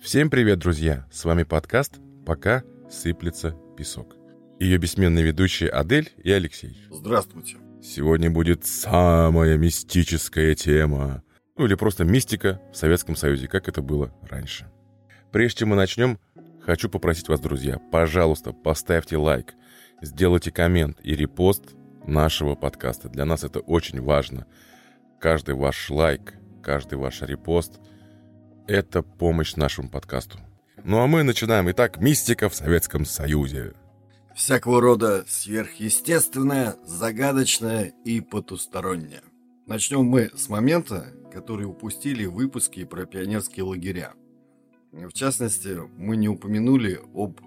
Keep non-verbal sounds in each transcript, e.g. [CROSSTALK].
Всем привет, друзья! С вами подкаст «Пока сыплется песок». Ее бессменные ведущие Адель и Алексей. Здравствуйте. Сегодня будет самая мистическая тема. Ну или просто мистика в Советском Союзе, как это было раньше. Прежде чем мы начнем, хочу попросить вас, друзья, пожалуйста, поставьте лайк, сделайте коммент и репост нашего подкаста. Для нас это очень важно. Каждый ваш лайк, каждый ваш репост — это помощь нашему подкасту. Ну а мы начинаем. Итак, мистика в Советском Союзе. Всякого рода сверхъестественное, загадочное и потустороннее. Начнем мы с момента, который упустили в выпуске про пионерские лагеря. В частности, мы не упомянули об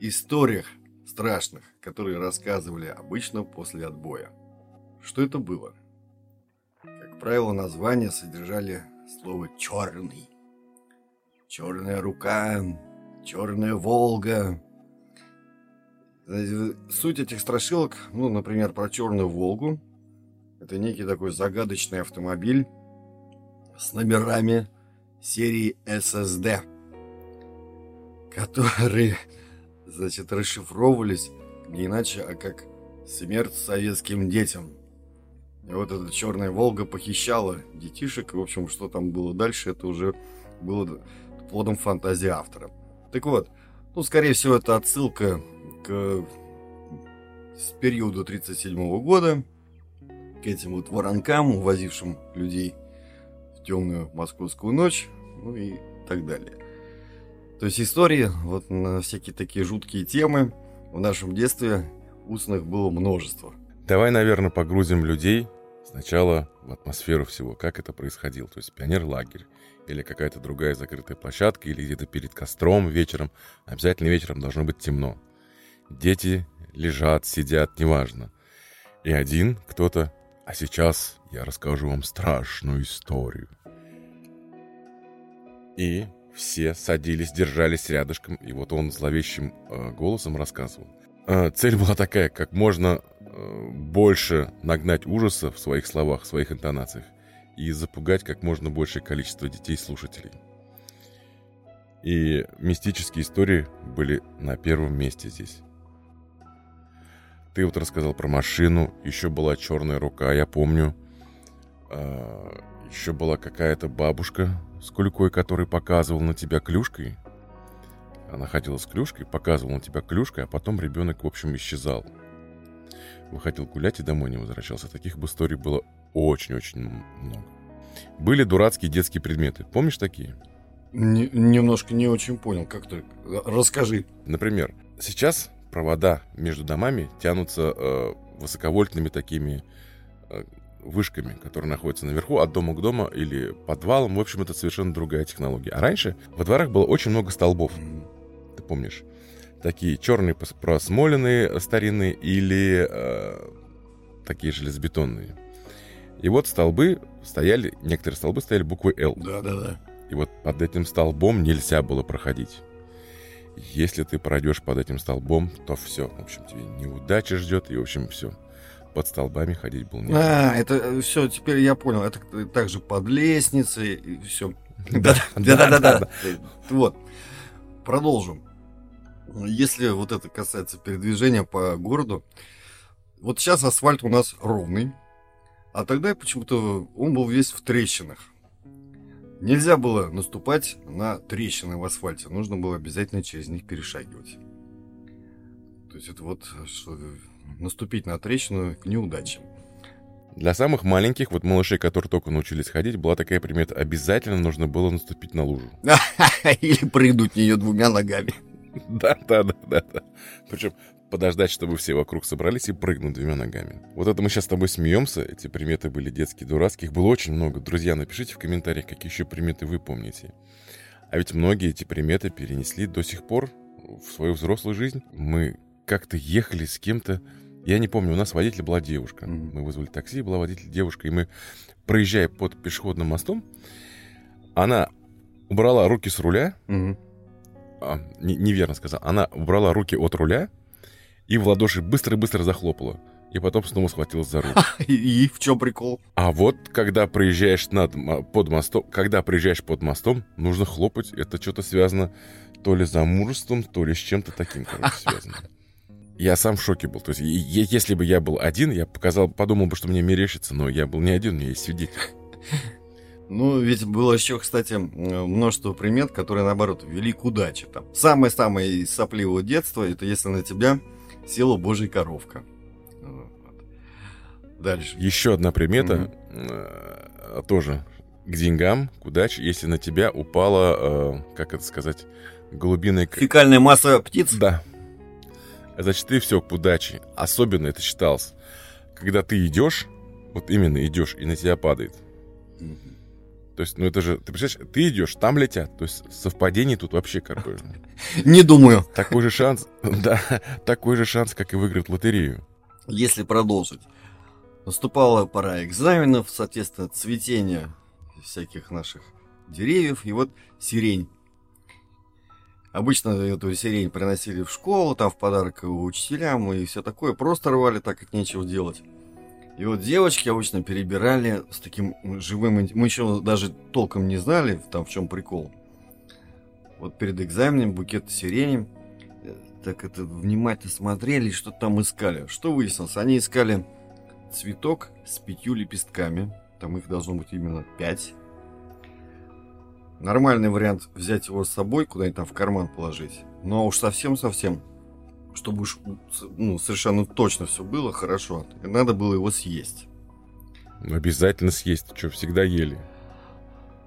историях страшных, которые рассказывали обычно после отбоя. Что это было? Как правило, названия содержали слово «черный». Черная рука, черная Волга. Знаете, Суть этих страшилок, ну, например, про черную Волгу. Это некий такой загадочный автомобиль с номерами серии SSD, которые, значит, расшифровывались не иначе, а как «Смерть советским детям». И вот эта черная Волга похищала детишек. В общем, что там было дальше, это уже было плодом фантазии автора. Так вот, ну, скорее всего, это отсылка к с периода 1937 года, к этим вот воронкам, увозившим людей в темную московскую ночь, ну и так далее. То есть истории вот на всякие такие жуткие темы в нашем детстве устных было множество. Давай, наверное, погрузим людей сначала в атмосферу всего, как это происходило. То есть пионер-лагерь или какая-то другая закрытая площадка, или где-то перед костром вечером. Обязательно вечером должно быть темно. Дети лежат, сидят, неважно. И один кто-то... А сейчас я расскажу вам страшную историю. И все садились, держались рядышком, и вот он зловещим э, голосом рассказывал. Э, цель была такая, как можно э, больше нагнать ужаса в своих словах, в своих интонациях и запугать как можно большее количество детей-слушателей. И мистические истории были на первом месте здесь. Ты вот рассказал про машину, еще была черная рука, я помню. А, еще была какая-то бабушка с кулькой, который показывал на тебя клюшкой. Она ходила с клюшкой, показывала на тебя клюшкой, а потом ребенок, в общем, исчезал. Выходил гулять и домой не возвращался. Таких бы историй было очень-очень много. Были дурацкие детские предметы. Помнишь такие? Не- немножко не очень понял, как то Расскажи. Например, сейчас провода между домами тянутся э, высоковольтными такими э, вышками, которые находятся наверху от дома к дому или подвалом. В общем, это совершенно другая технология. А раньше во дворах было очень много столбов. Ты помнишь? Такие черные просмоленные старинные или э, такие железобетонные. И вот столбы стояли, некоторые столбы стояли буквой «Л». Да, да, да. И вот под этим столбом нельзя было проходить. Если ты пройдешь под этим столбом, то все. В общем, тебе неудача ждет, и, в общем, все. Под столбами ходить было нельзя. А, это все, теперь я понял. Это также под лестницей и все. [LAUGHS] Да, Да-да-да. Вот. Продолжим. Если вот это касается передвижения по городу, вот сейчас асфальт у нас ровный, а тогда почему-то он был весь в трещинах. Нельзя было наступать на трещины в асфальте, нужно было обязательно через них перешагивать. То есть это вот что, наступить на трещину к неудаче. Для самых маленьких, вот малышей, которые только научились ходить, была такая примета. Обязательно нужно было наступить на лужу. [LAUGHS] Или прыгнуть в нее двумя ногами. [LAUGHS] Да, да, да, да, да. Причем подождать, чтобы все вокруг собрались и прыгнуть двумя ногами. Вот это мы сейчас с тобой смеемся, эти приметы были детские, дурацкие, их было очень много. Друзья, напишите в комментариях, какие еще приметы вы помните. А ведь многие эти приметы перенесли до сих пор в свою взрослую жизнь. Мы как-то ехали с кем-то, я не помню, у нас водитель была девушка. Мы вызвали такси, была водитель девушка, и мы, проезжая под пешеходным мостом, она убрала руки с руля, Мгм. а, не- неверно сказал, она убрала руки от руля и в ладоши быстро-быстро захлопала. и потом снова схватил за руку. [LAUGHS] И в чем прикол? А вот когда проезжаешь над, под мостом, когда проезжаешь под мостом, нужно хлопать. Это что-то связано то ли с замужеством, то ли с чем-то таким, короче, связано. Я сам в шоке был. То есть, если бы я был один, я показал, подумал бы, что мне мерещится, но я был не один, у меня есть свидетель. Ну, ведь было еще, кстати, множество примет, которые, наоборот, вели к удаче. Там. Самое-самое сопливого детства, это если на тебя села божья коровка. Дальше. Еще одна примета, угу. тоже к деньгам, к удаче, если на тебя упала, э, как это сказать, голубиная... Фекальная масса птиц? Да. Значит, ты все к удаче. Особенно это считалось, когда ты идешь, вот именно идешь, и на тебя падает. То есть, ну это же, ты представляешь, ты идешь, там летят. То есть совпадение тут вообще какое. [LAUGHS] Не думаю. Такой же шанс, [LAUGHS] да, такой же шанс, как и выиграть лотерею. Если продолжить. Наступала пора экзаменов, соответственно, цветения всяких наших деревьев. И вот сирень. Обычно эту сирень приносили в школу, там в подарок учителям и все такое. Просто рвали, так как нечего делать. И вот девочки обычно перебирали с таким живым... Мы еще даже толком не знали, там в чем прикол. Вот перед экзаменом букет сирени. Э, так это внимательно смотрели, что там искали. Что выяснилось? Они искали цветок с пятью лепестками. Там их должно быть именно пять. Нормальный вариант взять его с собой, куда-нибудь там в карман положить. Но уж совсем-совсем чтобы уж ну, совершенно точно все было хорошо, надо было его съесть. Обязательно съесть, что всегда ели.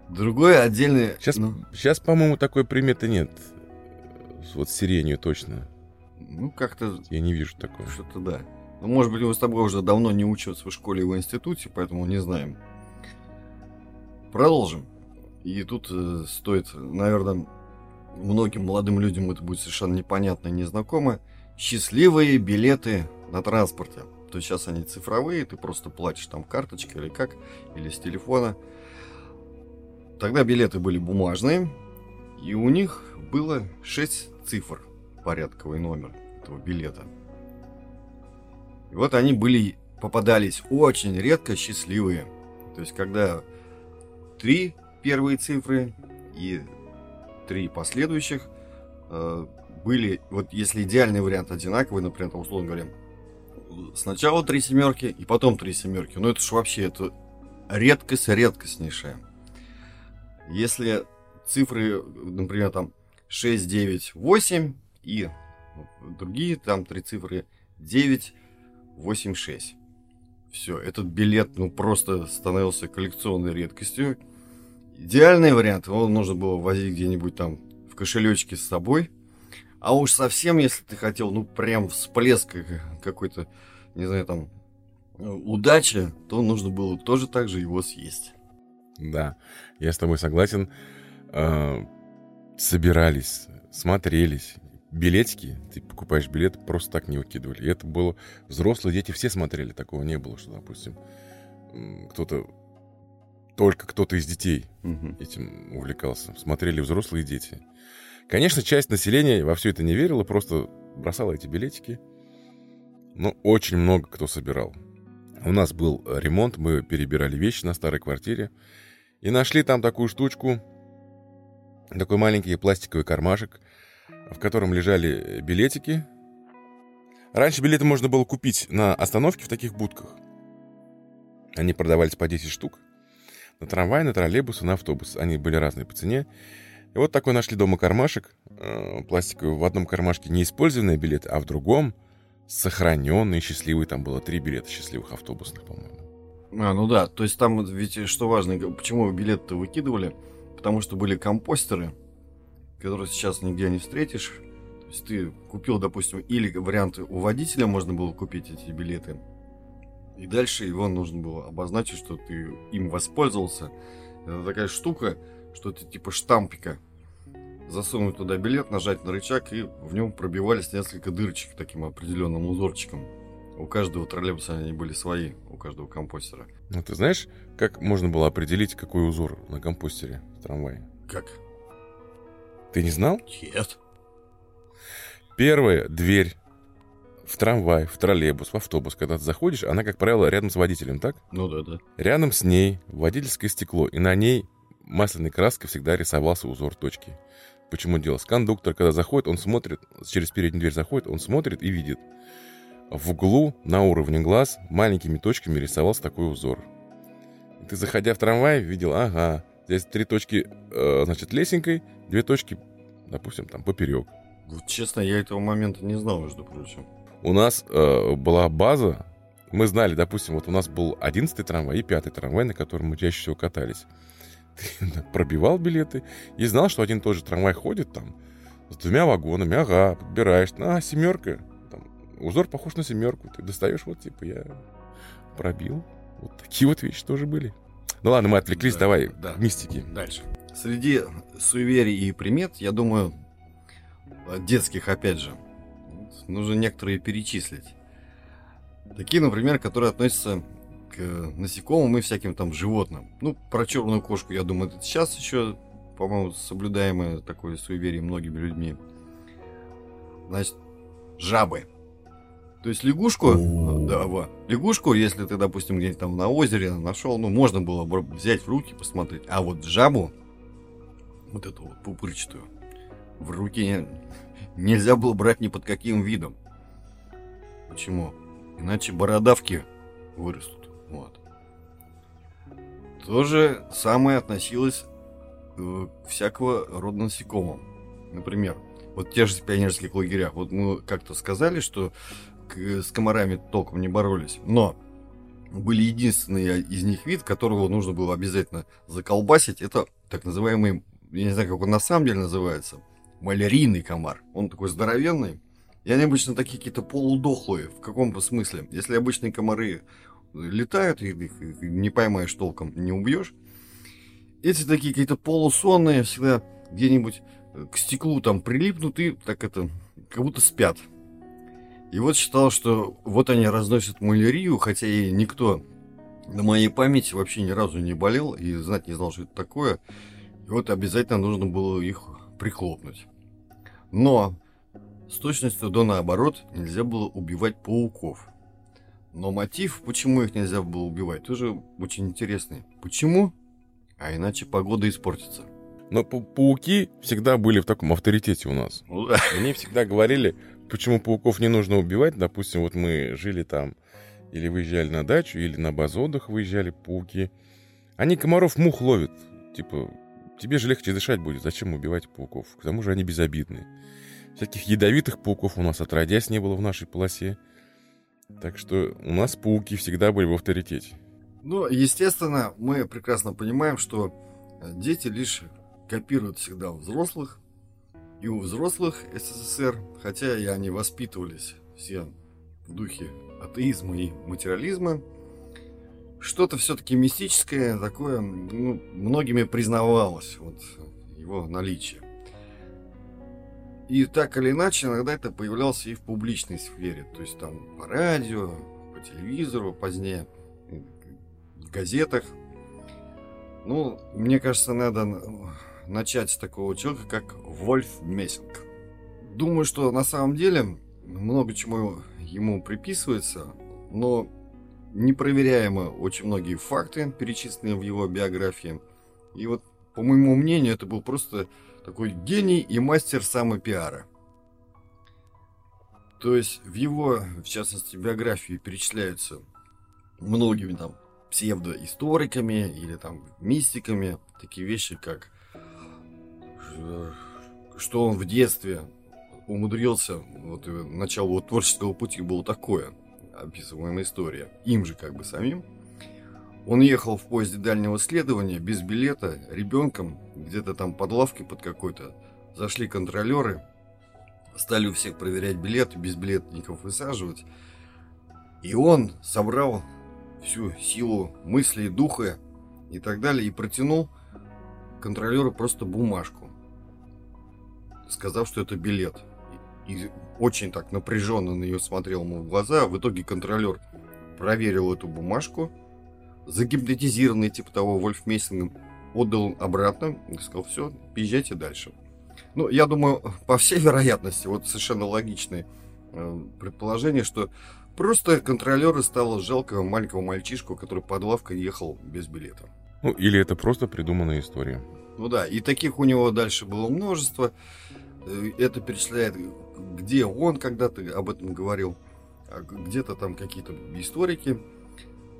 Другое отдельное... Сейчас, ну... сейчас по-моему, такой приметы нет. Вот с сиренью точно. Ну, как-то... Я не вижу такого. Что-то да. Ну, может быть, мы с тобой уже давно не учимся в школе и в институте, поэтому не знаем. Продолжим. И тут э, стоит, наверное, многим молодым людям это будет совершенно непонятно и незнакомо счастливые билеты на транспорте. То есть сейчас они цифровые, ты просто платишь там карточкой или как, или с телефона. Тогда билеты были бумажные, и у них было 6 цифр, порядковый номер этого билета. И вот они были, попадались очень редко счастливые. То есть когда три первые цифры и три последующих э, были, вот если идеальный вариант одинаковый, например, там, условно говоря, сначала три семерки и потом три семерки, ну это же вообще это редкость редкостнейшая. Если цифры, например, там 6, 9, 8 и другие там три цифры 9, 8, 6. Все, этот билет ну просто становился коллекционной редкостью. Идеальный вариант, его нужно было возить где-нибудь там в кошелечке с собой – а уж совсем, если ты хотел, ну, прям всплеск [LAUGHS] какой-то, не знаю, там, удачи, то нужно было тоже так же его съесть. Да, я с тобой согласен. Э, собирались, смотрелись. Билетики, ты покупаешь билет, просто так не выкидывали. И это было... Взрослые дети все смотрели, такого не было, что, допустим, кто-то... Только кто-то из детей угу. этим увлекался. Смотрели взрослые дети. Конечно, часть населения во все это не верила, просто бросала эти билетики. Но очень много кто собирал. У нас был ремонт, мы перебирали вещи на старой квартире. И нашли там такую штучку, такой маленький пластиковый кармашек, в котором лежали билетики. Раньше билеты можно было купить на остановке в таких будках. Они продавались по 10 штук. На трамвай, на троллейбус и на автобус. Они были разные по цене. И вот такой нашли дома кармашек, э, пластиковый. В одном кармашке неиспользованные билеты, а в другом сохраненные, счастливые. Там было три билета счастливых автобусных, по-моему. А, ну да, то есть там ведь что важно, почему билеты выкидывали? Потому что были компостеры, которые сейчас нигде не встретишь. То есть ты купил, допустим, или варианты у водителя можно было купить эти билеты, и дальше его нужно было обозначить, что ты им воспользовался. Это такая штука, что это типа штампика засунуть туда билет, нажать на рычаг, и в нем пробивались несколько дырочек таким определенным узорчиком. У каждого троллейбуса они были свои, у каждого компостера. Ну, ты знаешь, как можно было определить, какой узор на компостере в трамвае? Как? Ты не знал? Нет. Первая дверь в трамвай, в троллейбус, в автобус, когда ты заходишь, она, как правило, рядом с водителем, так? Ну да, да. Рядом с ней водительское стекло, и на ней масляной краской всегда рисовался узор точки. Почему делалось? Кондуктор, когда заходит, он смотрит, через переднюю дверь заходит, он смотрит и видит. В углу, на уровне глаз, маленькими точками рисовался такой узор. Ты, заходя в трамвай, видел, ага, здесь три точки, э, значит, лесенкой, две точки, допустим, там, поперек. Вот честно, я этого момента не знал, между прочим. У нас э, была база, мы знали, допустим, вот у нас был одиннадцатый трамвай и пятый трамвай, на котором мы чаще всего катались. Ты [LAUGHS] пробивал билеты и знал, что один и тот же трамвай ходит там с двумя вагонами, ага, подбираешь, а, семерка, там, узор похож на семерку, ты достаешь, вот, типа, я пробил. Вот такие вот вещи тоже были. Ну ладно, мы отвлеклись, да, давай да. к мистике. Дальше. Среди суеверий и примет, я думаю, детских, опять же, нужно некоторые перечислить. Такие, например, которые относятся к насекомым и всяким там животным. Ну, про черную кошку, я думаю, это сейчас еще, по-моему, соблюдаемое такое суеверие многими людьми. Значит, жабы. То есть лягушку, да, во, лягушку, если ты, допустим, где-нибудь там на озере нашел, ну, можно было бы взять в руки, посмотреть. А вот жабу, вот эту вот пупырчатую, в руки нельзя было брать ни под каким видом. Почему? Иначе бородавки вырастут. Вот. То же самое относилось э, всякого рода насекомым. Например, вот те же пионерских лагерях. Вот мы как-то сказали, что с комарами толком не боролись. Но были единственные из них вид, которого нужно было обязательно заколбасить. Это так называемый, я не знаю, как он на самом деле называется, малярийный комар. Он такой здоровенный. И они обычно такие какие-то полудохлые. В каком смысле? Если обычные комары летают, и их не поймаешь толком, не убьешь. Эти такие какие-то полусонные, всегда где-нибудь к стеклу там прилипнут и так это, как будто спят. И вот считал, что вот они разносят малярию, хотя и никто на моей памяти вообще ни разу не болел и знать не знал, что это такое. И вот обязательно нужно было их прихлопнуть. Но с точностью до наоборот нельзя было убивать пауков. Но мотив, почему их нельзя было убивать, тоже очень интересный. Почему? А иначе погода испортится. Но па пауки всегда были в таком авторитете у нас. Ну Они всегда говорили, почему пауков не нужно убивать. Допустим, вот мы жили там, или выезжали на дачу, или на базу отдыха выезжали пауки. Они комаров мух ловят. Типа, тебе же легче дышать будет. Зачем убивать пауков? К тому же они безобидны. Всяких ядовитых пауков у нас отродясь не было в нашей полосе. Так что у нас пауки всегда были в авторитете. Ну, естественно, мы прекрасно понимаем, что дети лишь копируют всегда взрослых. И у взрослых СССР, хотя и они воспитывались все в духе атеизма и материализма, что-то все-таки мистическое такое ну, многими признавалось, вот его наличие. И так или иначе, иногда это появлялось и в публичной сфере, то есть там по радио, по телевизору, позднее в газетах. Ну, мне кажется, надо начать с такого человека, как Вольф Мессинг. Думаю, что на самом деле много чему ему приписывается, но непроверяемо очень многие факты, перечисленные в его биографии. И вот, по моему мнению, это был просто такой гений и мастер самопиара. То есть в его, в частности, биографии перечисляются многими там псевдоисториками или там мистиками такие вещи, как что он в детстве умудрился, вот начало его творческого пути было такое – описываемая история, им же как бы самим. Он ехал в поезде дальнего следования без билета, ребенком, где-то там под лавкой под какой-то. Зашли контролеры, стали у всех проверять билеты, без билетников высаживать. И он собрал всю силу мысли, духа и так далее, и протянул контролеру просто бумажку, сказав, что это билет. И очень так напряженно на нее смотрел ему в глаза. В итоге контролер проверил эту бумажку, загипнотизированный типа того Вольф Мейсингом, отдал обратно и сказал, все, езжайте дальше. Ну, я думаю, по всей вероятности, вот совершенно логичный э, предположение, что просто контролеры стало жалко маленького мальчишку, который под лавкой ехал без билета. Ну, или это просто придуманная история. Ну да, и таких у него дальше было множество. Э, это перечисляет, где он когда-то об этом говорил. А где-то там какие-то историки,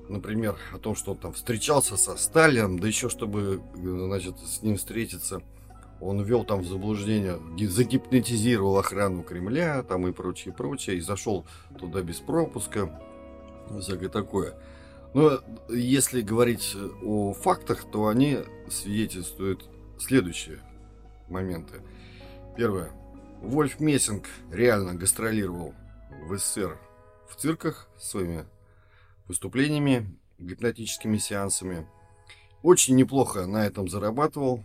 например, о том, что он там встречался со Сталином, да еще чтобы, значит, с ним встретиться, он ввел там в заблуждение, загипнотизировал охрану Кремля, там и прочее, прочее, и зашел туда без пропуска, всякое такое. Но если говорить о фактах, то они свидетельствуют следующие моменты. Первое. Вольф Мессинг реально гастролировал в СССР в цирках своими выступлениями, гипнотическими сеансами. Очень неплохо на этом зарабатывал.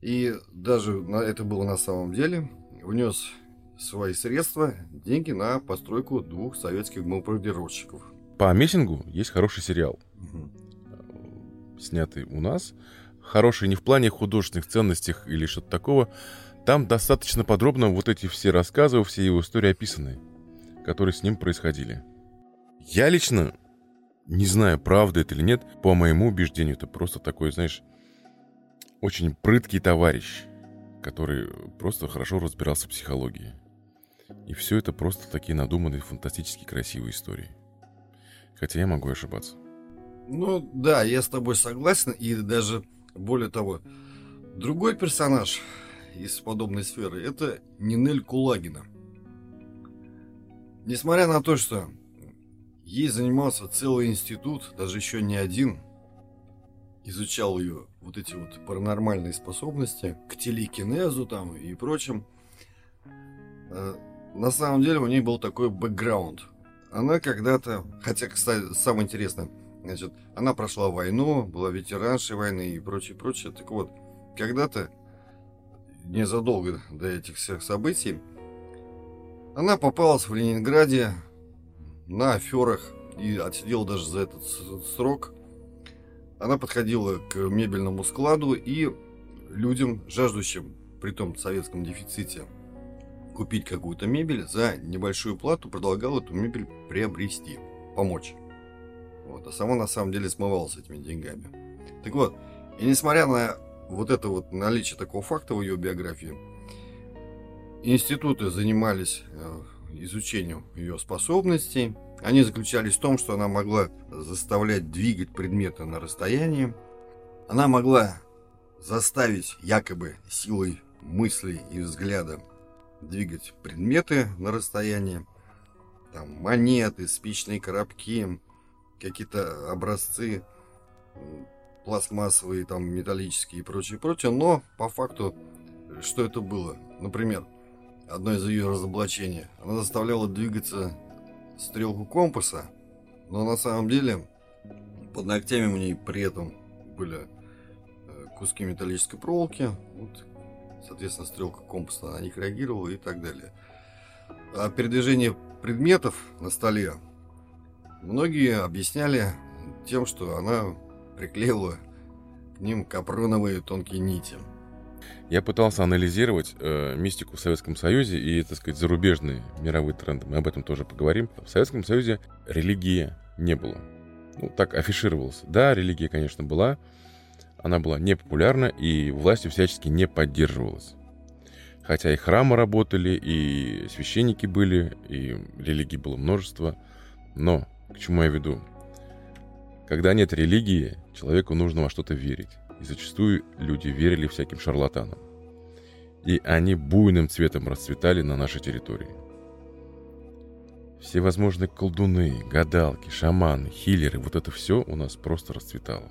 И даже это было на самом деле. Внес свои средства, деньги на постройку двух советских бомбардировщиков. По Мессингу есть хороший сериал, угу. снятый у нас. Хороший не в плане художественных ценностях или что-то такого. Там достаточно подробно вот эти все рассказы, все его истории описаны которые с ним происходили. Я лично не знаю, правда это или нет, по моему убеждению, это просто такой, знаешь, очень прыткий товарищ, который просто хорошо разбирался в психологии. И все это просто такие надуманные, фантастически красивые истории. Хотя я могу ошибаться. Ну да, я с тобой согласен, и даже более того, другой персонаж из подобной сферы это Нинель Кулагина – Несмотря на то, что ей занимался целый институт, даже еще не один, изучал ее вот эти вот паранормальные способности к телекинезу там и прочим, э, на самом деле у нее был такой бэкграунд. Она когда-то, хотя, кстати, самое интересное, значит, она прошла войну, была ветераншей войны и прочее, прочее. Так вот, когда-то, незадолго до этих всех событий, она попалась в Ленинграде на аферах и отсидела даже за этот срок. Она подходила к мебельному складу и людям, жаждущим, при том советском дефиците, купить какую-то мебель, за небольшую плату предлагала эту мебель приобрести, помочь. Вот, а сама на самом деле смывалась этими деньгами. Так вот, и несмотря на вот это вот наличие такого факта в ее биографии, Институты занимались э, изучением ее способностей. Они заключались в том, что она могла заставлять двигать предметы на расстоянии. Она могла заставить якобы силой мысли и взгляда двигать предметы на расстоянии. Там монеты, спичные коробки, какие-то образцы пластмассовые, там металлические и прочее, прочее. Но по факту, что это было? Например, одно из ее разоблачений. Она заставляла двигаться стрелку компаса, но на самом деле под ногтями у ней при этом были э, куски металлической проволоки. Вот, соответственно, стрелка компаса на них реагировала и так далее. А передвижение предметов на столе многие объясняли тем, что она приклеила к ним капроновые тонкие нити – я пытался анализировать э, мистику в Советском Союзе и, так сказать, зарубежные мировые тренды. Мы об этом тоже поговорим. В Советском Союзе религии не было. Ну, так афишировался. Да, религия, конечно, была. Она была непопулярна и властью всячески не поддерживалась. Хотя и храмы работали, и священники были, и религий было множество. Но, к чему я веду? Когда нет религии, человеку нужно во что-то верить и зачастую люди верили всяким шарлатанам. И они буйным цветом расцветали на нашей территории. Всевозможные колдуны, гадалки, шаманы, хиллеры, вот это все у нас просто расцветало.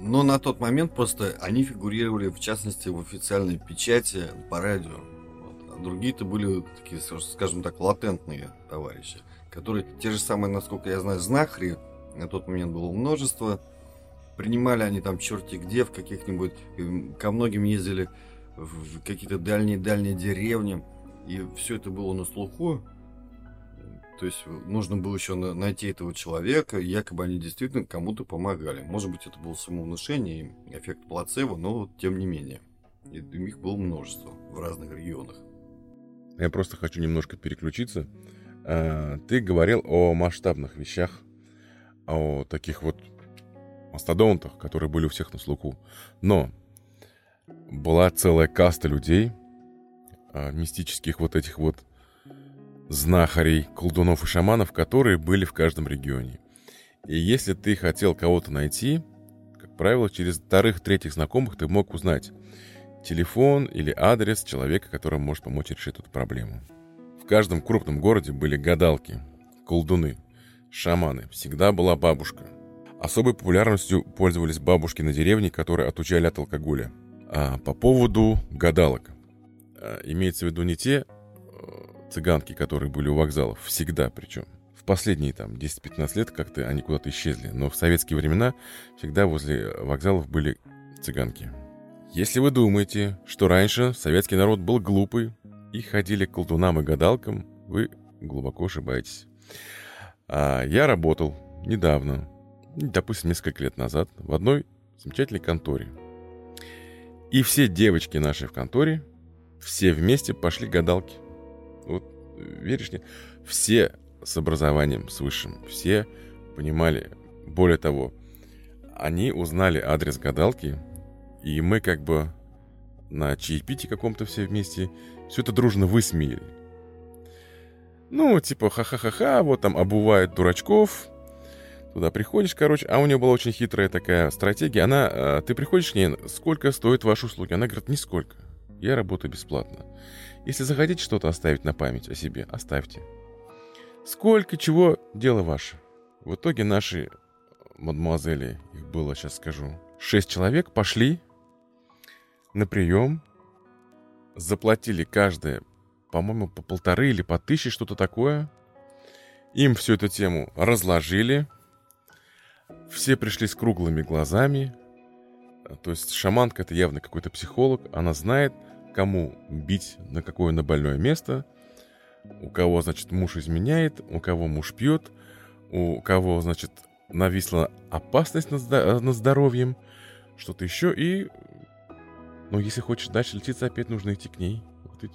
Но на тот момент просто они фигурировали, в частности, в официальной печати по радио. А другие-то были такие, скажем так, латентные товарищи, которые, те же самые, насколько я знаю, знахари, на тот момент было множество, принимали они там черти где, в каких-нибудь, ко многим ездили в какие-то дальние-дальние деревни, и все это было на слуху. То есть нужно было еще найти этого человека, якобы они действительно кому-то помогали. Может быть, это было самовнушение, эффект плацебо, но тем не менее. И их было множество в разных регионах. Я просто хочу немножко переключиться. А, ты говорил о масштабных вещах, о таких вот мастодонтах, которые были у всех на слуху. Но была целая каста людей, а, мистических вот этих вот знахарей, колдунов и шаманов, которые были в каждом регионе. И если ты хотел кого-то найти, как правило, через вторых-третьих знакомых ты мог узнать телефон или адрес человека, который может помочь решить эту проблему. В каждом крупном городе были гадалки, колдуны, шаманы. Всегда была бабушка. Особой популярностью пользовались бабушки на деревне, которые отучали от алкоголя. А по поводу гадалок. А, имеется в виду не те э, цыганки, которые были у вокзалов, всегда причем. В последние там 10-15 лет как-то они куда-то исчезли, но в советские времена всегда возле вокзалов были цыганки. Если вы думаете, что раньше советский народ был глупый и ходили к колдунам и гадалкам, вы глубоко ошибаетесь. А я работал недавно, допустим, несколько лет назад, в одной замечательной конторе. И все девочки наши в конторе, все вместе пошли гадалки. Вот, веришь, нет? Все с образованием, с высшим, все понимали. Более того, они узнали адрес гадалки, и мы как бы на чаепитии каком-то все вместе все это дружно высмеяли. Ну, типа, ха-ха-ха-ха, вот там обувает дурачков. Туда приходишь, короче, а у нее была очень хитрая такая стратегия. Она, э, ты приходишь к ней, сколько стоит ваши услуги? Она говорит, нисколько. Я работаю бесплатно. Если захотите что-то оставить на память о себе, оставьте. Сколько чего, дело ваше. В итоге наши мадемуазели, их было, сейчас скажу, шесть человек, пошли на прием, заплатили каждое, по-моему, по полторы или по тысяче, что-то такое. Им всю эту тему разложили. Все пришли с круглыми глазами. То есть шаманка это явно какой-то психолог. Она знает, кому бить, на какое на больное место. У кого, значит, муж изменяет, у кого муж пьет, у кого, значит, нависла опасность над, над здоровьем, что-то еще. И но если хочешь дальше летиться, опять нужно идти к ней. Вот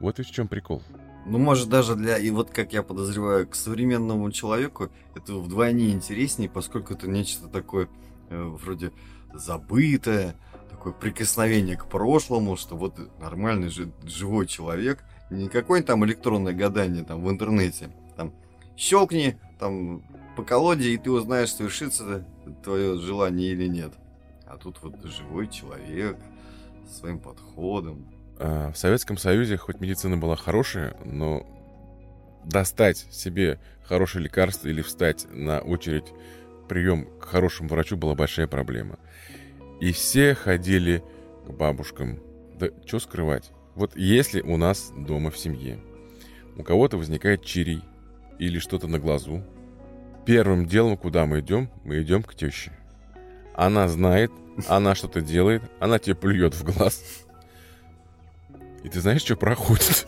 вот и в чем прикол. Ну, может, даже для, и вот как я подозреваю, к современному человеку это вдвойне интереснее, поскольку это нечто такое э, вроде забытое, такое прикосновение к прошлому, что вот нормальный же живой человек, не какое-нибудь там электронное гадание там в интернете, там щелкни там по колоде, и ты узнаешь, совершится твое желание или нет. А тут вот живой человек, своим подходом. А, в Советском Союзе хоть медицина была хорошая, но достать себе хорошее лекарство или встать на очередь прием к хорошему врачу была большая проблема. И все ходили к бабушкам. Да что скрывать? Вот если у нас дома в семье у кого-то возникает чирий или что-то на глазу, первым делом, куда мы идем, мы идем к теще. Она знает, она что-то делает, она тебе плюет в глаз. И ты знаешь, что проходит?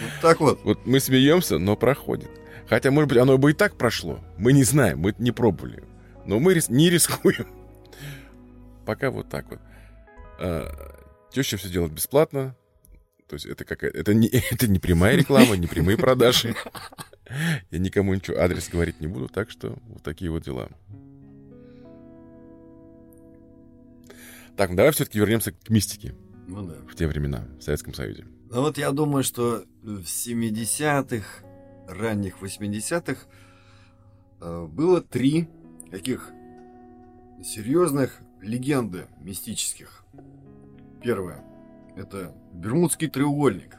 Вот так вот. Вот мы смеемся, но проходит. Хотя, может быть, оно бы и так прошло. Мы не знаем, мы не пробовали. Но мы рис- не рискуем. Пока вот так вот. А, теща все делает бесплатно. То есть это какая это не, [LAUGHS] это не прямая реклама, не прямые продажи. Я никому ничего адрес говорить не буду, так что вот такие вот дела. Так, ну давай все-таки вернемся к мистике. Ну да. В те времена, в Советском Союзе. Ну вот я думаю, что в 70-х, ранних 80-х э, было три таких серьезных легенды мистических. Первое. Это Бермудский треугольник.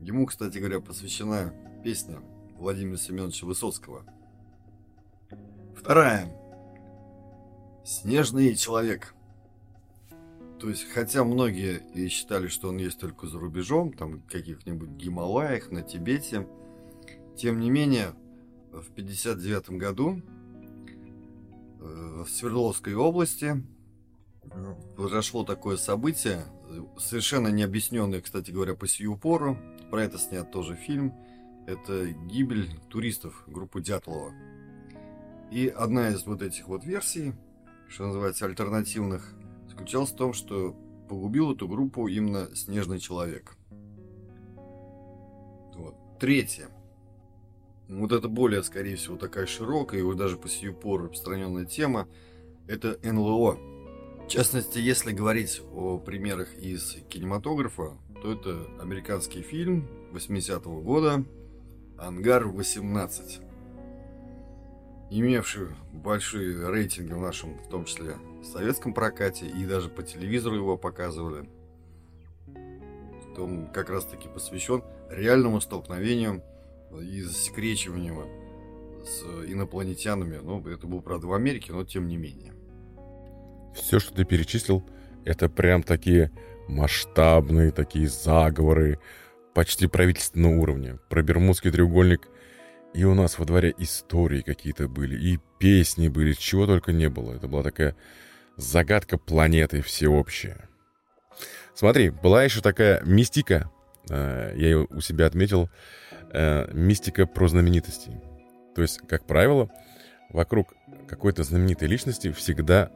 Ему, кстати говоря, посвящена песня Владимира Семеновича Высоцкого. Вторая. Снежный человек. То есть, хотя многие и считали, что он есть только за рубежом, там каких-нибудь Гималаях, на Тибете, тем не менее, в 59 году э, в Свердловской области э, произошло такое событие, совершенно необъясненное, кстати говоря, по сию пору. Про это снят тоже фильм. Это гибель туристов группы Дятлова. И одна из вот этих вот версий, что называется, альтернативных, заключалась в том, что погубил эту группу именно Снежный Человек. Вот. Третье. Вот это более, скорее всего, такая широкая и даже по сию пору распространенная тема. Это НЛО. В частности, если говорить о примерах из кинематографа, то это американский фильм 80-го года «Ангар-18», имевший большие рейтинги в нашем, в том числе, советском прокате, и даже по телевизору его показывали. Он как раз-таки посвящен реальному столкновению и засекречиванию с инопланетянами. Ну, это был, правда, в Америке, но тем не менее. Все, что ты перечислил, это прям такие масштабные такие заговоры почти правительственного уровня. Про Бермудский треугольник и у нас во дворе истории какие-то были, и песни были, чего только не было. Это была такая загадка планеты всеобщая. Смотри, была еще такая мистика, э, я ее у себя отметил, э, мистика про знаменитостей. То есть, как правило, вокруг какой-то знаменитой личности всегда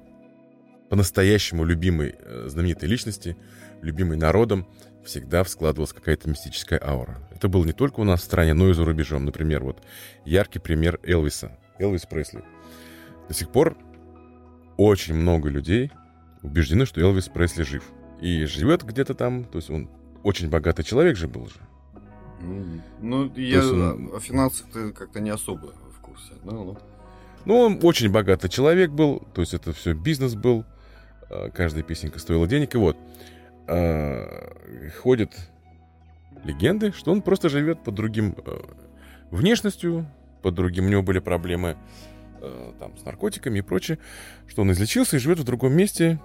по-настоящему любимой э, знаменитой личности, любимой народом, всегда складывалась какая-то мистическая аура. Это было не только у нас в стране, но и за рубежом. Например, вот яркий пример Элвиса. Элвис Пресли. До сих пор очень много людей убеждены, что Элвис Пресли жив. И живет где-то там, то есть он очень богатый человек же был же. Ну, я он... о финансах как-то не особо в курсе. Ну, ну. ну, он очень богатый человек был, то есть это все бизнес был. А, каждая песенка стоила денег. И вот, э, ходят легенды, что он просто живет под другим э, внешностью, под другим. У него были проблемы э, там, с наркотиками и прочее, что он излечился и живет в другом месте.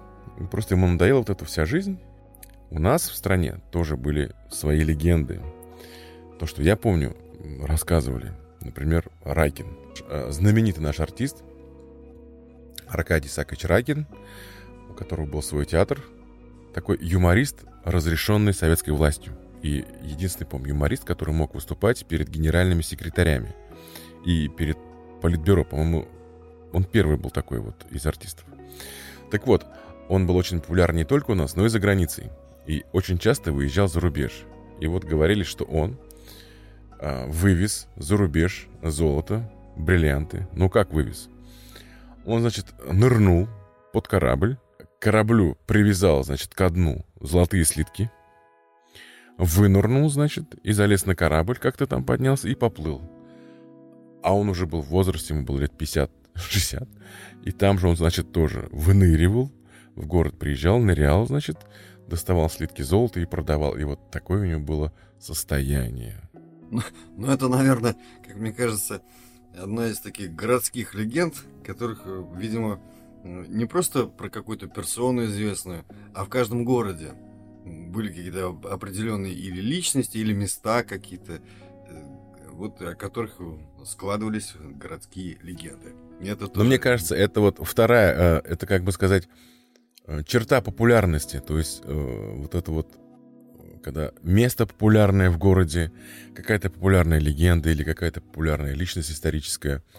Просто ему надоела вот эта вся жизнь. У нас в стране тоже были свои легенды. То, что я помню, рассказывали. Например, Райкин. Э, знаменитый наш артист Аркадий Сакович Райкин, у которого был свой театр такой юморист, разрешенный советской властью. И единственный, помню, юморист, который мог выступать перед генеральными секретарями и перед политбюро, по-моему, он первый был такой вот из артистов. Так вот, он был очень популярен не только у нас, но и за границей. И очень часто выезжал за рубеж. И вот говорили, что он а, вывез за рубеж золото, бриллианты. Ну как вывез? Он, значит, нырнул под корабль, кораблю привязал, значит, ко дну золотые слитки, вынырнул, значит, и залез на корабль, как-то там поднялся и поплыл. А он уже был в возрасте, ему было лет 50-60. [LAUGHS] И там же он, значит, тоже выныривал, в город приезжал, нырял, значит, доставал слитки золота и продавал. И вот такое у него было состояние. Ну, ну это, наверное, как мне кажется, одна из таких городских легенд, которых, видимо, не просто про какую-то персону известную, а в каждом городе. Были какие-то определенные или личности, или места какие-то, э, вот о которых складывались городские легенды. Это тоже... Но мне кажется, это вот вторая, э, это как бы сказать, э, черта популярности, то есть вот это вот когда место популярное в городе, какая-то популярная легенда или какая-то популярная личность историческая –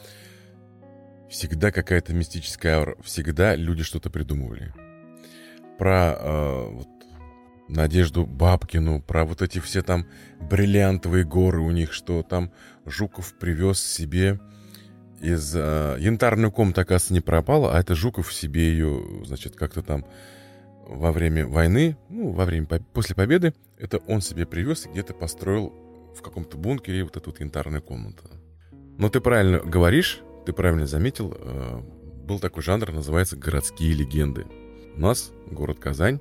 Всегда какая-то мистическая аура. Всегда люди что-то придумывали. Про э, вот, Надежду Бабкину, про вот эти все там бриллиантовые горы у них, что там Жуков привез себе из... Э, янтарную комнату, оказывается, не пропала, а это Жуков себе ее, значит, как-то там во время войны, ну, во время, после победы, это он себе привез и где-то построил в каком-то бункере вот эту вот янтарную комнату. Но ты правильно говоришь, ты правильно заметил, э, был такой жанр, называется «городские легенды». У нас город Казань,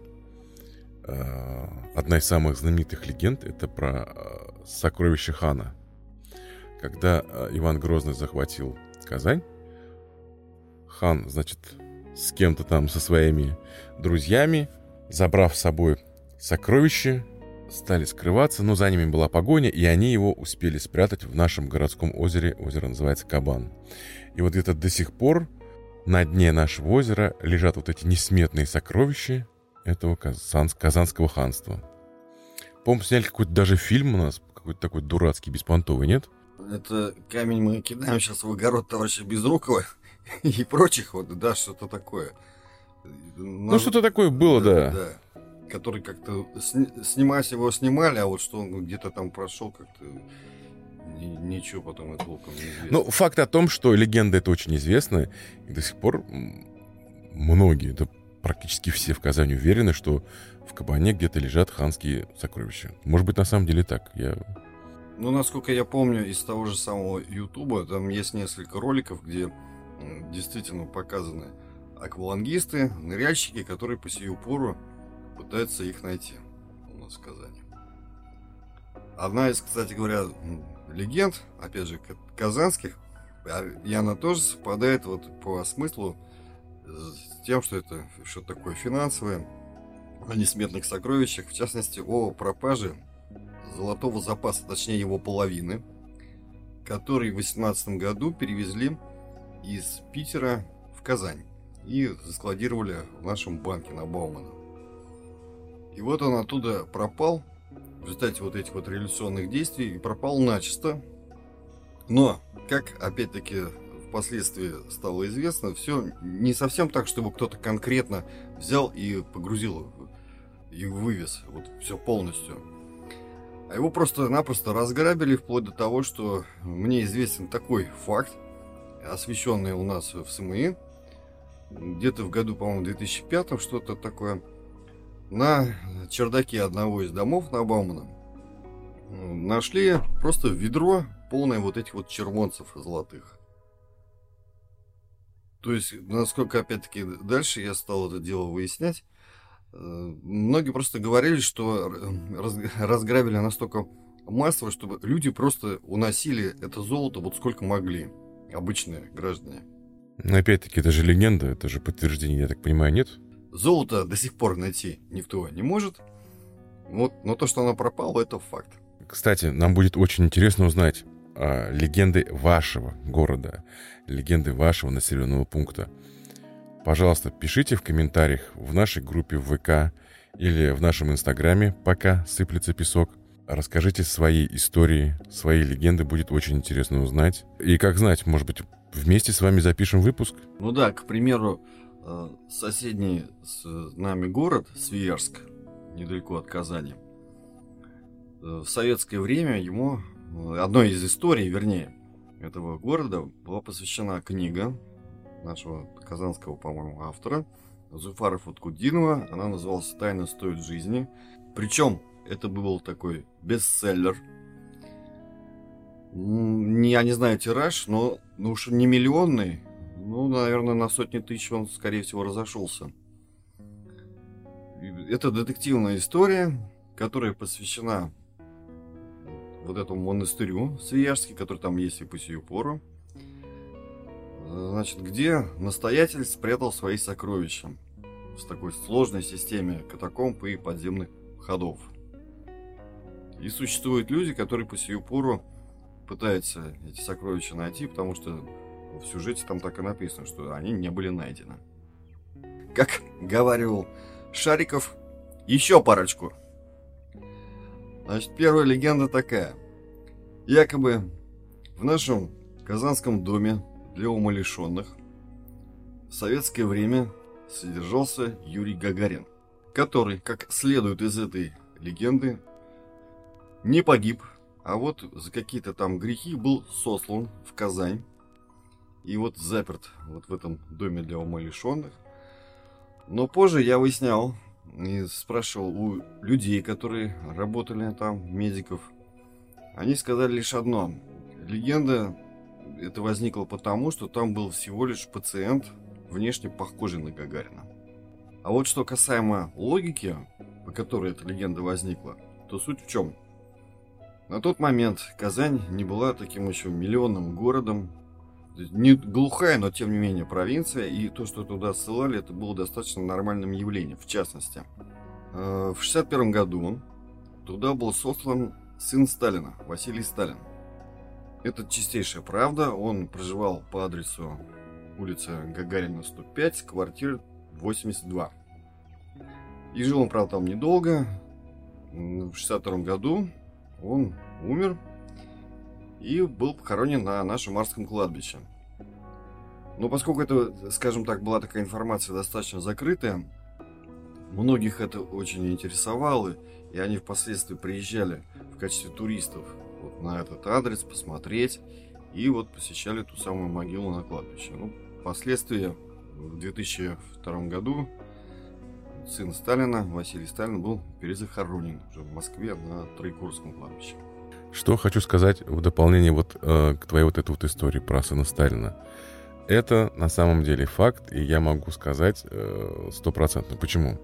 э, одна из самых знаменитых легенд, это про э, сокровище хана. Когда Иван Грозный захватил Казань, хан, значит, с кем-то там, со своими друзьями, забрав с собой сокровище, стали скрываться, но за ними была погоня, и они его успели спрятать в нашем городском озере. Озеро называется Кабан. И вот где-то до сих пор на дне нашего озера лежат вот эти несметные сокровища этого Казан, Казанского ханства. По-моему, сняли какой-то даже фильм у нас, какой-то такой дурацкий, беспонтовый, нет? Это камень мы кидаем сейчас в огород товарища Безрукова [LAUGHS] и прочих, вот, да, что-то такое. Ну, что-то такое было, да. да. Который как-то сни- снимать его снимали, а вот что он где-то там прошел, как-то ничего потом это толком не известно. Ну, факт о том, что легенда это очень известна, и до сих пор многие, да практически все в Казани уверены, что в кабане где-то лежат ханские сокровища. Может быть, на самом деле так. Я... Ну, насколько я помню, из того же самого Ютуба, там есть несколько роликов, где действительно показаны аквалангисты, ныряльщики, которые по сию пору пытаются их найти у нас в Казани. Одна из, кстати говоря, легенд, опять же, казанских, а, и она тоже совпадает вот по смыслу с тем, что это что такое финансовое, о несметных сокровищах, в частности, о пропаже золотого запаса, точнее его половины, который в 18 году перевезли из Питера в Казань и складировали в нашем банке на Баумана. И вот он оттуда пропал в результате вот этих вот революционных действий и пропал начисто. Но, как опять-таки впоследствии стало известно, все не совсем так, чтобы кто-то конкретно взял и погрузил и вывез вот все полностью. А его просто-напросто разграбили вплоть до того, что мне известен такой факт, освещенный у нас в СМИ, где-то в году, по-моему, 2005 что-то такое, на чердаке одного из домов на Баумана нашли просто ведро, полное вот этих вот червонцев золотых. То есть, насколько, опять-таки, дальше я стал это дело выяснять, э, многие просто говорили, что разграбили настолько массово, чтобы люди просто уносили это золото вот сколько могли, обычные граждане. Но опять-таки, это же легенда, это же подтверждение, я так понимаю, нет? Золото до сих пор найти никто не может. Вот, но то, что оно пропало, это факт. Кстати, нам будет очень интересно узнать а, легенды вашего города, легенды вашего населенного пункта. Пожалуйста, пишите в комментариях в нашей группе в ВК или в нашем инстаграме, пока сыплется песок. Расскажите свои истории, свои легенды, будет очень интересно узнать. И как знать, может быть, вместе с вами запишем выпуск? Ну да, к примеру, э, соседний с нами город, Свияжск, недалеко от Казани, э, в советское время ему, э, одной из историй, вернее, этого города была посвящена книга нашего казанского, по-моему, автора Зуфара Футкудинова. Она называлась «Тайна стоит жизни». Причем это был такой бестселлер. Я не знаю тираж, но ну уж не миллионный, ну, наверное, на сотни тысяч он, скорее всего, разошелся. Это детективная история, которая посвящена вот этому монастырю Свияжский, который там есть и по сию пору. Значит, где настоятель спрятал свои сокровища в такой сложной системе катакомб и подземных ходов. И существуют люди, которые по сию пору пытаются эти сокровища найти, потому что в сюжете там так и написано, что они не были найдены. Как говорил Шариков, еще парочку. Значит, первая легенда такая. Якобы в нашем казанском доме для умалишенных в советское время содержался Юрий Гагарин, который, как следует из этой легенды, не погиб, а вот за какие-то там грехи был сослан в Казань и вот заперт вот в этом доме для умалишенных. Но позже я выяснял и спрашивал у людей, которые работали там, медиков. Они сказали лишь одно. Легенда это возникла потому, что там был всего лишь пациент, внешне похожий на Гагарина. А вот что касаемо логики, по которой эта легенда возникла, то суть в чем? На тот момент Казань не была таким еще миллионным городом, не глухая, но тем не менее провинция, и то, что туда ссылали, это было достаточно нормальным явлением. В частности, э, в 61 году туда был сослан сын Сталина, Василий Сталин. Это чистейшая правда, он проживал по адресу улица Гагарина, 105, квартира 82. И жил он, правда, там недолго. В 62 году он умер и был похоронен на нашем Марском кладбище. Но поскольку это, скажем так, была такая информация достаточно закрытая, Многих это очень интересовало, и они впоследствии приезжали в качестве туристов вот на этот адрес посмотреть и вот посещали ту самую могилу на кладбище. Ну, впоследствии в 2002 году сын Сталина, Василий Сталин, был перезахоронен уже в Москве на Троекурском кладбище. Что хочу сказать в дополнение вот э, к твоей вот этой вот истории про сына Сталина. Это на самом деле факт, и я могу сказать э, стопроцентно. Э, Почему?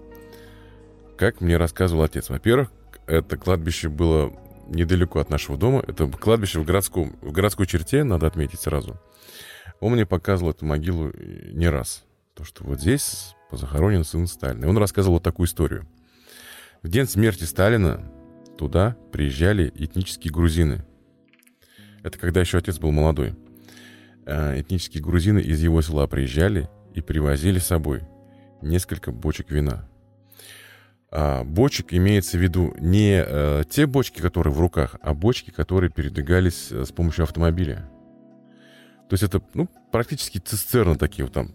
Как мне рассказывал отец. Во-первых, это кладбище было недалеко от нашего дома. Это кладбище в, городском, в городской черте, надо отметить сразу. Он мне показывал эту могилу не раз. То, что вот здесь позахоронен сын Сталина. И он рассказывал вот такую историю. В день смерти Сталина туда приезжали этнические грузины. Это когда еще отец был молодой. Э, этнические грузины из его села приезжали и привозили с собой несколько бочек вина. А бочек имеется в виду не э, те бочки, которые в руках, а бочки, которые передвигались э, с помощью автомобиля. То есть это ну, практически цистерны такие, вот там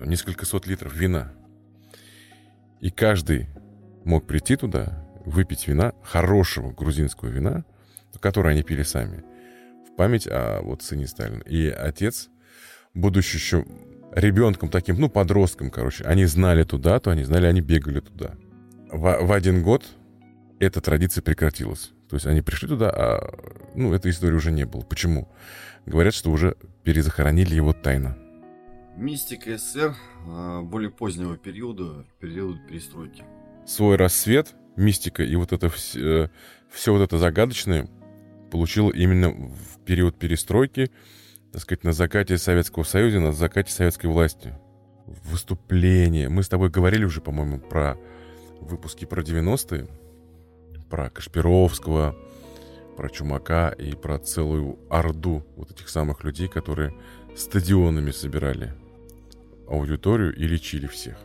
несколько сот литров вина. И каждый мог прийти туда, выпить вина, хорошего грузинского вина, которое они пили сами, в память о вот сыне Сталина. И отец, будучи еще ребенком таким, ну, подростком, короче, они знали туда, то они знали, они бегали туда. В, в один год эта традиция прекратилась. То есть они пришли туда, а ну, этой истории уже не было. Почему? Говорят, что уже перезахоронили его тайно. Мистика СССР более позднего периода, периода перестройки. Свой рассвет, мистика и вот это все, все вот это загадочное получил именно в период перестройки, так сказать, на закате Советского Союза, на закате советской власти. Выступление. Мы с тобой говорили уже, по-моему, про выпуски про 90-е, про Кашпировского, про Чумака и про целую орду вот этих самых людей, которые стадионами собирали аудиторию и лечили всех.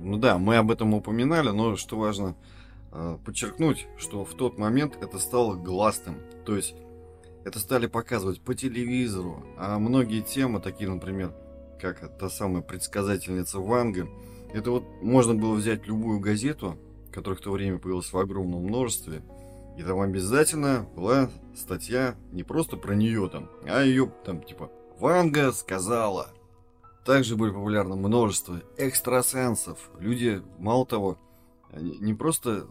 Ну да, мы об этом упоминали, но что важно э, подчеркнуть, что в тот момент это стало гласным. То есть это стали показывать по телевизору, а многие темы, такие, например, как та самая предсказательница Ванга, это вот можно было взять любую газету, которых в то время появилось в огромном множестве, и там обязательно была статья не просто про нее там, а ее там типа «Ванга сказала». Также были популярны множество экстрасенсов. Люди, мало того, не просто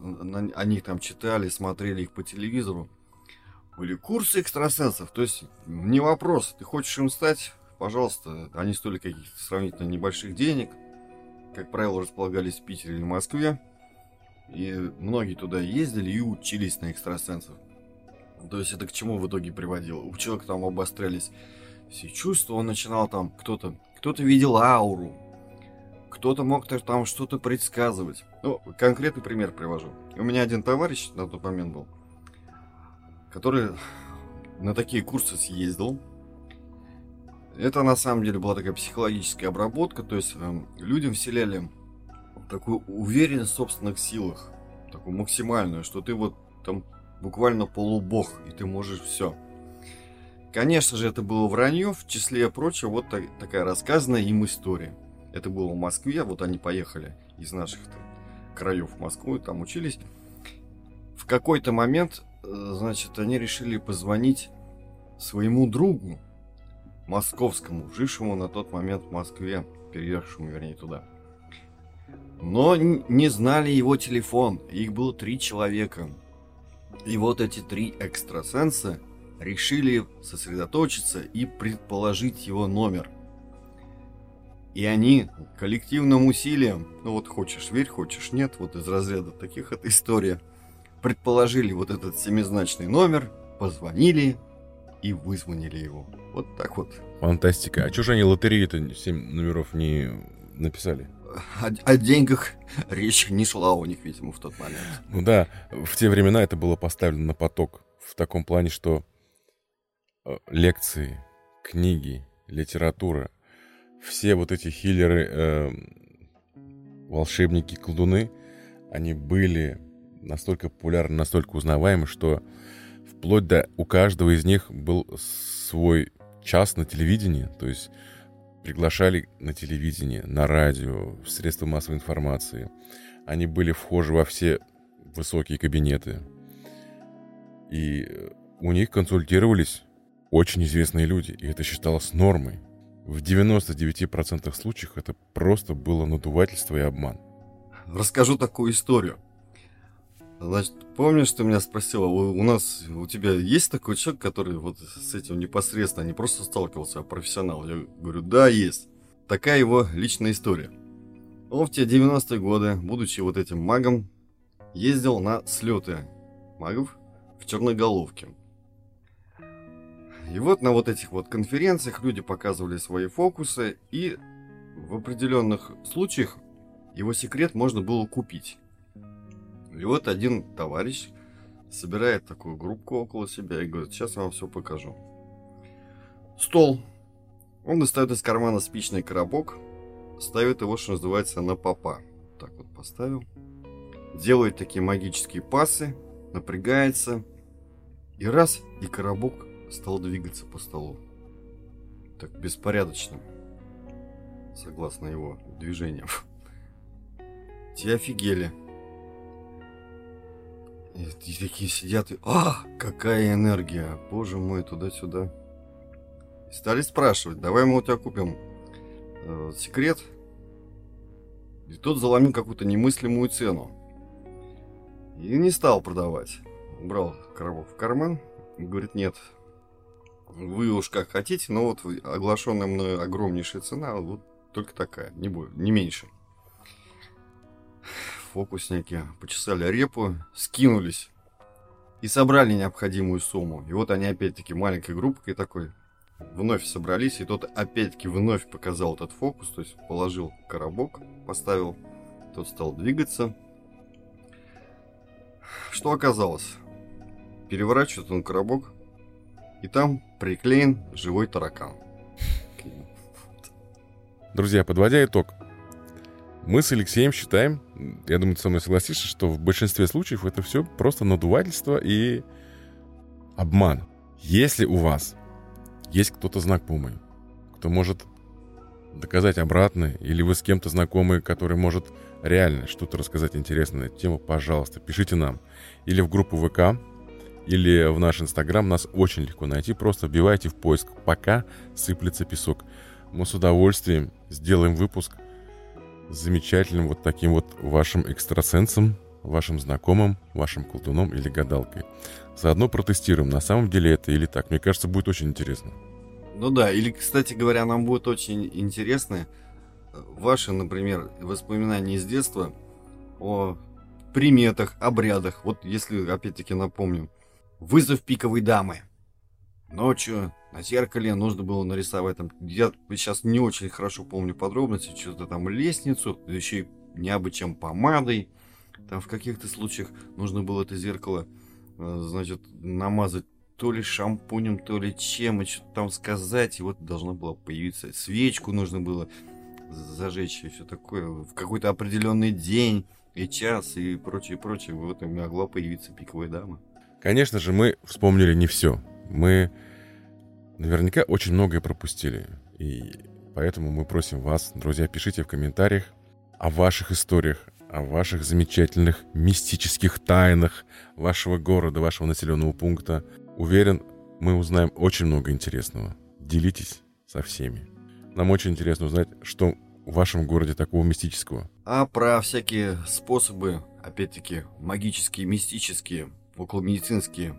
о них там читали, смотрели их по телевизору, были курсы экстрасенсов. То есть не вопрос, ты хочешь им стать, пожалуйста, они стоили каких-то сравнительно небольших денег. Как правило, располагались в Питере или Москве. И многие туда ездили и учились на экстрасенсов. То есть это к чему в итоге приводило? У человека там обострялись все чувства, он начинал там, кто-то кто-то видел ауру, кто-то мог там что-то предсказывать. Ну, конкретный пример привожу. У меня один товарищ на тот момент был, который на такие курсы съездил. Это на самом деле была такая психологическая обработка, то есть э, людям вселяли такую уверенность в собственных силах, такую максимальную, что ты вот там буквально полубог, и ты можешь все. Конечно же, это было вранье, в числе прочего, вот так, такая рассказанная им история. Это было в Москве, вот они поехали из наших краев в Москву, там учились. В какой-то момент, э, значит, они решили позвонить своему другу, московскому, жившему на тот момент в Москве, переехавшему, вернее, туда. Но не знали его телефон, их было три человека. И вот эти три экстрасенса решили сосредоточиться и предположить его номер. И они коллективным усилием, ну вот хочешь верь, хочешь нет, вот из разряда таких это история, предположили вот этот семизначный номер, позвонили и вызвонили его. Вот так вот. Фантастика. А что же они лотереи-то 7 номеров не написали? О, о деньгах речь не шла у них, видимо, в тот момент. Ну да, в те времена это было поставлено на поток. В таком плане, что Э, лекции, книги, литература, все вот эти хиллеры, э, волшебники, колдуны, они были настолько популярны, настолько узнаваемы, что вплоть до у каждого из них был свой час на телевидении, то есть приглашали на телевидение, на радио, в средства массовой информации. Они были вхожи во все высокие кабинеты. И у них консультировались очень известные люди, и это считалось нормой. В 99% случаев это просто было надувательство и обман. Расскажу такую историю. Значит, помнишь, ты меня спросила, у, у нас, у тебя есть такой человек, который вот с этим непосредственно не просто сталкивался, а профессионал? Я говорю, да, есть. Такая его личная история. Он в те 90-е годы, будучи вот этим магом, ездил на слеты магов в Черноголовке. И вот на вот этих вот конференциях люди показывали свои фокусы, и в определенных случаях его секрет можно было купить. И вот один товарищ собирает такую группку около себя и говорит, сейчас я вам все покажу. Стол. Он достает из кармана спичный коробок, ставит его, что называется, на попа. Так вот поставил. Делает такие магические пасы, напрягается. И раз, и коробок стал двигаться по столу. Так беспорядочно. Согласно его движениям. [LAUGHS] Те офигели. И, такие сидят и... А, какая энергия! Боже мой, туда-сюда. И стали спрашивать, давай мы у тебя купим э, секрет. И тот заломил какую-то немыслимую цену. И не стал продавать. Убрал коробок в карман и говорит, нет, вы уж как хотите, но вот оглашенная мной огромнейшая цена, вот только такая, не, более, не меньше фокусники почесали репу, скинулись и собрали необходимую сумму. И вот они опять-таки маленькой группкой такой вновь собрались, и тот опять-таки вновь показал этот фокус, то есть положил коробок, поставил, тот стал двигаться. Что оказалось? Переворачивает он коробок, и там приклеен живой таракан. Друзья, подводя итог, мы с Алексеем считаем, я думаю, ты со мной согласишься, что в большинстве случаев это все просто надувательство и обман. Если у вас есть кто-то знакомый, кто может доказать обратное, или вы с кем-то знакомы, который может реально что-то рассказать интересное тему, пожалуйста, пишите нам. Или в группу ВК, или в наш Инстаграм. Нас очень легко найти. Просто вбивайте в поиск «Пока сыплется песок». Мы с удовольствием сделаем выпуск – замечательным вот таким вот вашим экстрасенсом, вашим знакомым, вашим колдуном или гадалкой. Заодно протестируем, на самом деле это или так. Мне кажется, будет очень интересно. Ну да, или, кстати говоря, нам будет очень интересно э, ваши, например, воспоминания из детства о приметах, обрядах. Вот если, опять-таки, напомню, вызов пиковой дамы. Ночью на зеркале нужно было нарисовать там, я сейчас не очень хорошо помню подробности, что-то там лестницу, еще и не чем помадой. Там в каких-то случаях нужно было это зеркало, э, значит, намазать то ли шампунем, то ли чем, и что-то там сказать, и вот должна была появиться свечку нужно было зажечь и все такое в какой-то определенный день и час и прочее, прочее. Вот и могла появиться пиковая дама. Конечно же, мы вспомнили не все. Мы наверняка очень многое пропустили. И поэтому мы просим вас, друзья, пишите в комментариях о ваших историях, о ваших замечательных мистических тайнах вашего города, вашего населенного пункта. Уверен, мы узнаем очень много интересного. Делитесь со всеми. Нам очень интересно узнать, что в вашем городе такого мистического. А про всякие способы, опять-таки, магические, мистические, околомедицинские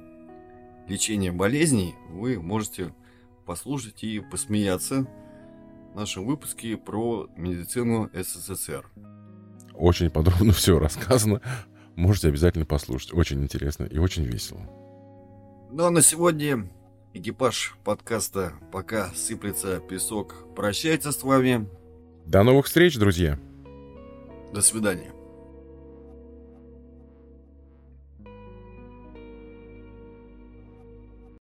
лечения болезней вы можете послушать и посмеяться в нашем выпуске про медицину СССР. Очень подробно [LAUGHS] все рассказано. Можете обязательно послушать. Очень интересно и очень весело. Ну а на сегодня экипаж подкаста «Пока сыплется песок» прощается с вами. До новых встреч, друзья. До свидания.